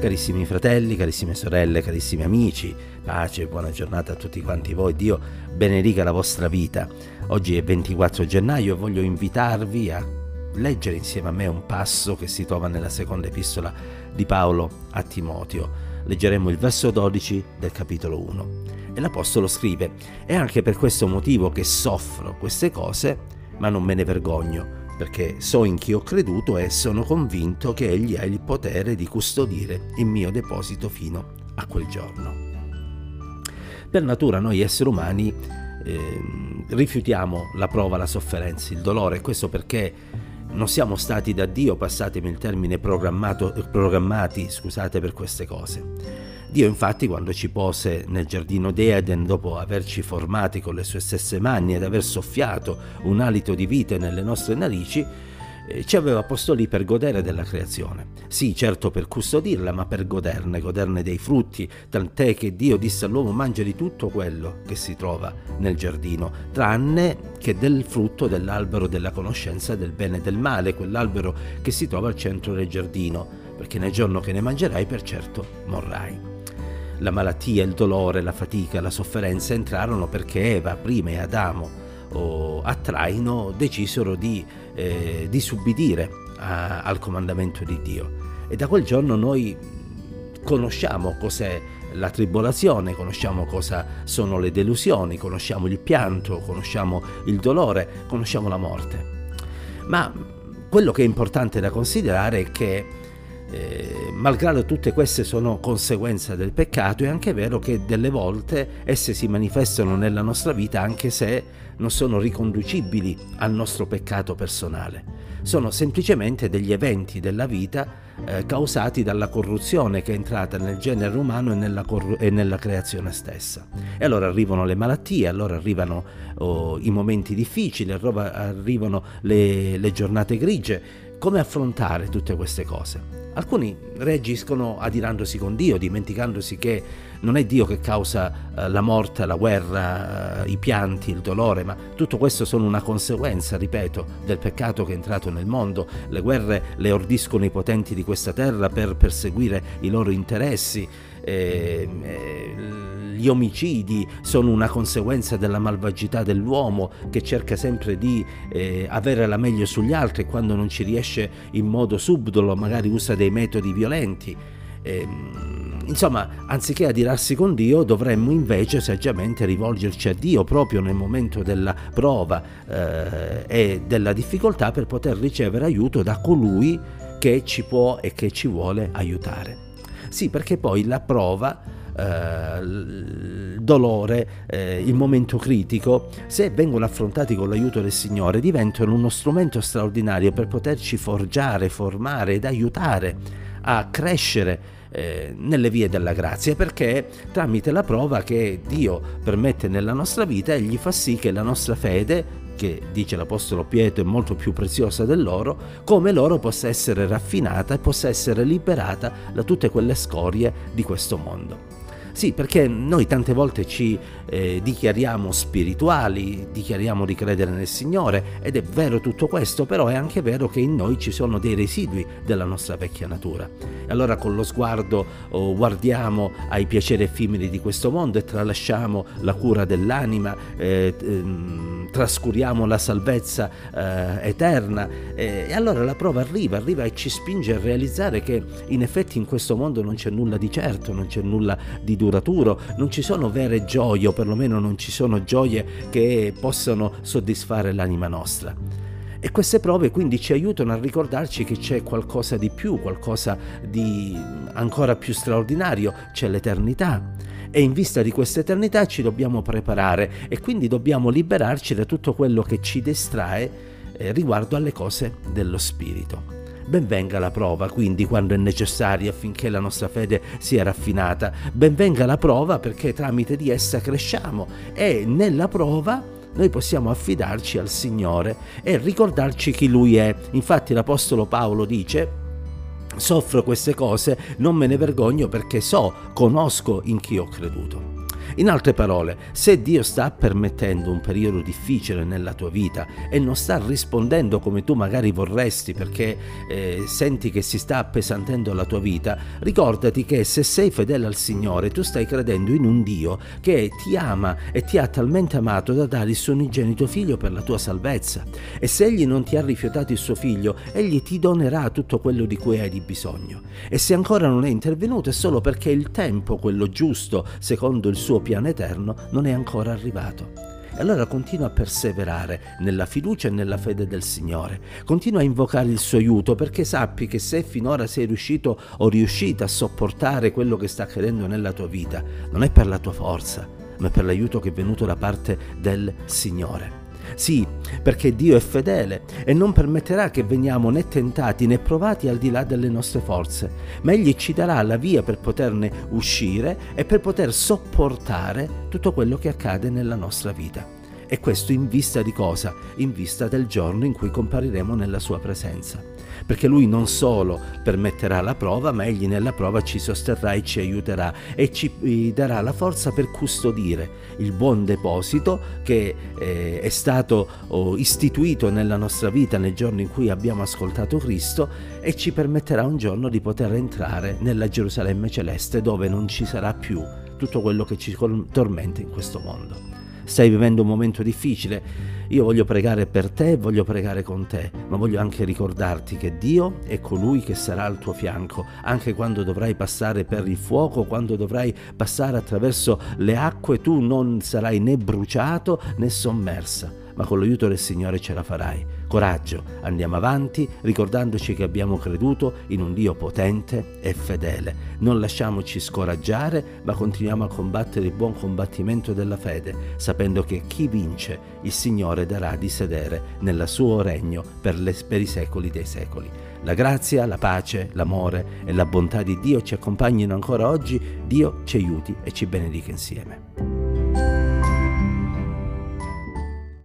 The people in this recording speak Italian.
Carissimi fratelli, carissime sorelle, carissimi amici, pace e buona giornata a tutti quanti voi. Dio benedica la vostra vita. Oggi è 24 gennaio e voglio invitarvi a leggere insieme a me un passo che si trova nella seconda epistola di Paolo a Timoteo. Leggeremo il verso 12 del capitolo 1. E l'Apostolo scrive, è anche per questo motivo che soffro queste cose, ma non me ne vergogno perché so in chi ho creduto e sono convinto che Egli ha il potere di custodire il mio deposito fino a quel giorno. Per natura noi esseri umani eh, rifiutiamo la prova, la sofferenza, il dolore, questo perché non siamo stati da Dio, passatemi il termine, programmati scusate, per queste cose. Dio infatti quando ci pose nel giardino di Eden dopo averci formati con le sue stesse mani ed aver soffiato un alito di vita nelle nostre narici, eh, ci aveva posto lì per godere della creazione. Sì, certo per custodirla, ma per goderne, goderne dei frutti, tant'è che Dio disse all'uomo mangia di tutto quello che si trova nel giardino, tranne che del frutto dell'albero della conoscenza del bene e del male, quell'albero che si trova al centro del giardino, perché nel giorno che ne mangerai per certo morrai. La malattia, il dolore, la fatica, la sofferenza entrarono perché Eva, prima e Adamo o a traino decisero di eh, disubbidire a, al comandamento di Dio. E da quel giorno noi conosciamo cos'è la tribolazione, conosciamo cosa sono le delusioni, conosciamo il pianto, conosciamo il dolore, conosciamo la morte. Ma quello che è importante da considerare è che eh, malgrado tutte queste sono conseguenze del peccato, è anche vero che delle volte esse si manifestano nella nostra vita anche se non sono riconducibili al nostro peccato personale. Sono semplicemente degli eventi della vita eh, causati dalla corruzione che è entrata nel genere umano e nella, corru- e nella creazione stessa. E allora arrivano le malattie, allora arrivano oh, i momenti difficili, arrivano le, le giornate grigie. Come affrontare tutte queste cose? Alcuni reagiscono adirandosi con Dio, dimenticandosi che non è Dio che causa eh, la morte, la guerra, eh, i pianti, il dolore, ma tutto questo sono una conseguenza, ripeto, del peccato che è entrato nel mondo. Le guerre le ordiscono i potenti di questa terra per perseguire i loro interessi. Eh, gli omicidi sono una conseguenza della malvagità dell'uomo che cerca sempre di eh, avere la meglio sugli altri e quando non ci riesce in modo subdolo magari usa dei metodi violenti. Eh, insomma, anziché adirarsi con Dio, dovremmo invece saggiamente rivolgerci a Dio proprio nel momento della prova eh, e della difficoltà per poter ricevere aiuto da colui che ci può e che ci vuole aiutare. Sì, perché poi la prova eh, il dolore, eh, il momento critico, se vengono affrontati con l'aiuto del Signore, diventano uno strumento straordinario per poterci forgiare, formare ed aiutare a crescere eh, nelle vie della grazia, perché tramite la prova che Dio permette nella nostra vita, Egli fa sì che la nostra fede che dice l'Apostolo Pietro è molto più preziosa dell'oro, come l'oro possa essere raffinata e possa essere liberata da tutte quelle scorie di questo mondo. Sì, perché noi tante volte ci eh, dichiariamo spirituali, dichiariamo di credere nel Signore ed è vero tutto questo, però è anche vero che in noi ci sono dei residui della nostra vecchia natura. E allora con lo sguardo oh, guardiamo ai piaceri effimeri di questo mondo e tralasciamo la cura dell'anima, eh, ehm, trascuriamo la salvezza eh, eterna e allora la prova arriva, arriva e ci spinge a realizzare che in effetti in questo mondo non c'è nulla di certo, non c'è nulla di duraturo, non ci sono vere gioie o perlomeno non ci sono gioie che possano soddisfare l'anima nostra. E queste prove quindi ci aiutano a ricordarci che c'è qualcosa di più, qualcosa di ancora più straordinario, c'è l'eternità. E in vista di questa eternità ci dobbiamo preparare e quindi dobbiamo liberarci da tutto quello che ci distrae eh, riguardo alle cose dello spirito. Benvenga la prova, quindi, quando è necessaria affinché la nostra fede sia raffinata. Benvenga la prova perché tramite di essa cresciamo e nella prova noi possiamo affidarci al Signore e ricordarci chi Lui è. Infatti l'Apostolo Paolo dice, soffro queste cose, non me ne vergogno perché so, conosco in chi ho creduto. In altre parole, se Dio sta permettendo un periodo difficile nella tua vita e non sta rispondendo come tu magari vorresti perché eh, senti che si sta appesantendo la tua vita, ricordati che se sei fedele al Signore tu stai credendo in un Dio che ti ama e ti ha talmente amato da dare il suo unigenito figlio per la tua salvezza. E se Egli non ti ha rifiutato il suo figlio, Egli ti donerà tutto quello di cui hai bisogno. E se ancora non è intervenuto è solo perché il tempo, quello giusto, secondo il suo piano eterno, non è ancora arrivato. E allora continua a perseverare nella fiducia e nella fede del Signore. Continua a invocare il suo aiuto perché sappi che se finora sei riuscito o riuscita a sopportare quello che sta accadendo nella tua vita, non è per la tua forza, ma per l'aiuto che è venuto da parte del Signore. Sì, perché Dio è fedele e non permetterà che veniamo né tentati né provati al di là delle nostre forze, ma Egli ci darà la via per poterne uscire e per poter sopportare tutto quello che accade nella nostra vita. E questo in vista di cosa? In vista del giorno in cui compariremo nella sua presenza. Perché lui non solo permetterà la prova, ma egli nella prova ci sosterrà e ci aiuterà e ci eh, darà la forza per custodire il buon deposito che eh, è stato oh, istituito nella nostra vita nel giorno in cui abbiamo ascoltato Cristo e ci permetterà un giorno di poter entrare nella Gerusalemme celeste dove non ci sarà più tutto quello che ci tormenta in questo mondo stai vivendo un momento difficile, io voglio pregare per te, voglio pregare con te, ma voglio anche ricordarti che Dio è colui che sarà al tuo fianco, anche quando dovrai passare per il fuoco, quando dovrai passare attraverso le acque, tu non sarai né bruciato né sommersa ma con l'aiuto del Signore ce la farai. Coraggio, andiamo avanti ricordandoci che abbiamo creduto in un Dio potente e fedele. Non lasciamoci scoraggiare, ma continuiamo a combattere il buon combattimento della fede, sapendo che chi vince il Signore darà di sedere nel suo regno per, le, per i secoli dei secoli. La grazia, la pace, l'amore e la bontà di Dio ci accompagnino ancora oggi. Dio ci aiuti e ci benedica insieme.